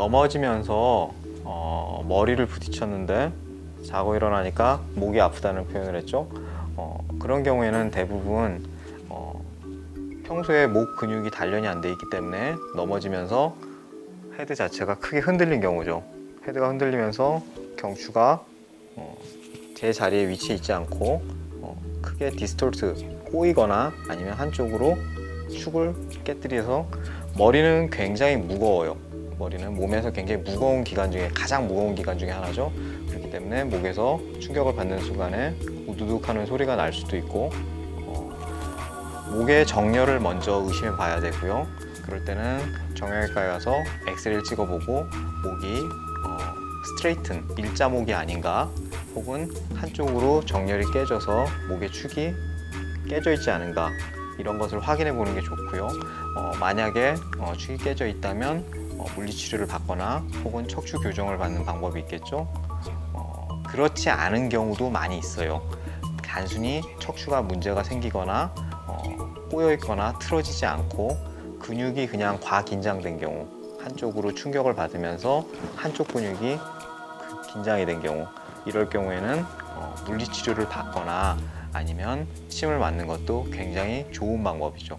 넘어지면서 어, 머리를 부딪혔는데 자고 일어나니까 목이 아프다는 표현을 했죠. 어, 그런 경우에는 대부분 어, 평소에 목 근육이 단련이 안 돼 있기 때문에 넘어지면서 head 자체가 크게 흔들린 경우죠. head가 흔들리면서 경추가 어, 제 자리에 위치해 있지 않고 어, 크게 distort 꼬이거나 아니면 한쪽으로 축을 깨뜨려서 머리는 굉장히 무거워요. 머리는 몸에서 굉장히 무거운 기관 중에 가장 무거운 기관 중에 하나죠. 그렇기 때문에 목에서 충격을 받는 순간에 우두둑 하는 소리가 날 수도 있고 어, 목의 정렬을 먼저 의심해 봐야 되고요. 그럴 때는 정형외과에 가서 엑스레이를 찍어보고 목이 어, 스트레이튼 일자목이 아닌가 혹은 한쪽으로 정렬이 깨져서 목의 축이 깨져 있지 않은가 이런 것을 확인해 보는 게 좋고요. 어, 만약에 어, 축이 깨져 있다면 어, 물리치료를 받거나 혹은 척추 교정을 받는 방법이 있겠죠. 어, 그렇지 않은 경우도 많이 있어요. 단순히 척추가 문제가 생기거나 어, 꼬여 있거나 틀어지지 않고 근육이 그냥 과긴장된 경우 한쪽으로 충격을 받으면서 한쪽 근육이 그 긴장이 된 경우 이럴 경우에는 어, 물리치료를 받거나 아니면 침을 맞는 것도 굉장히 좋은 방법이죠.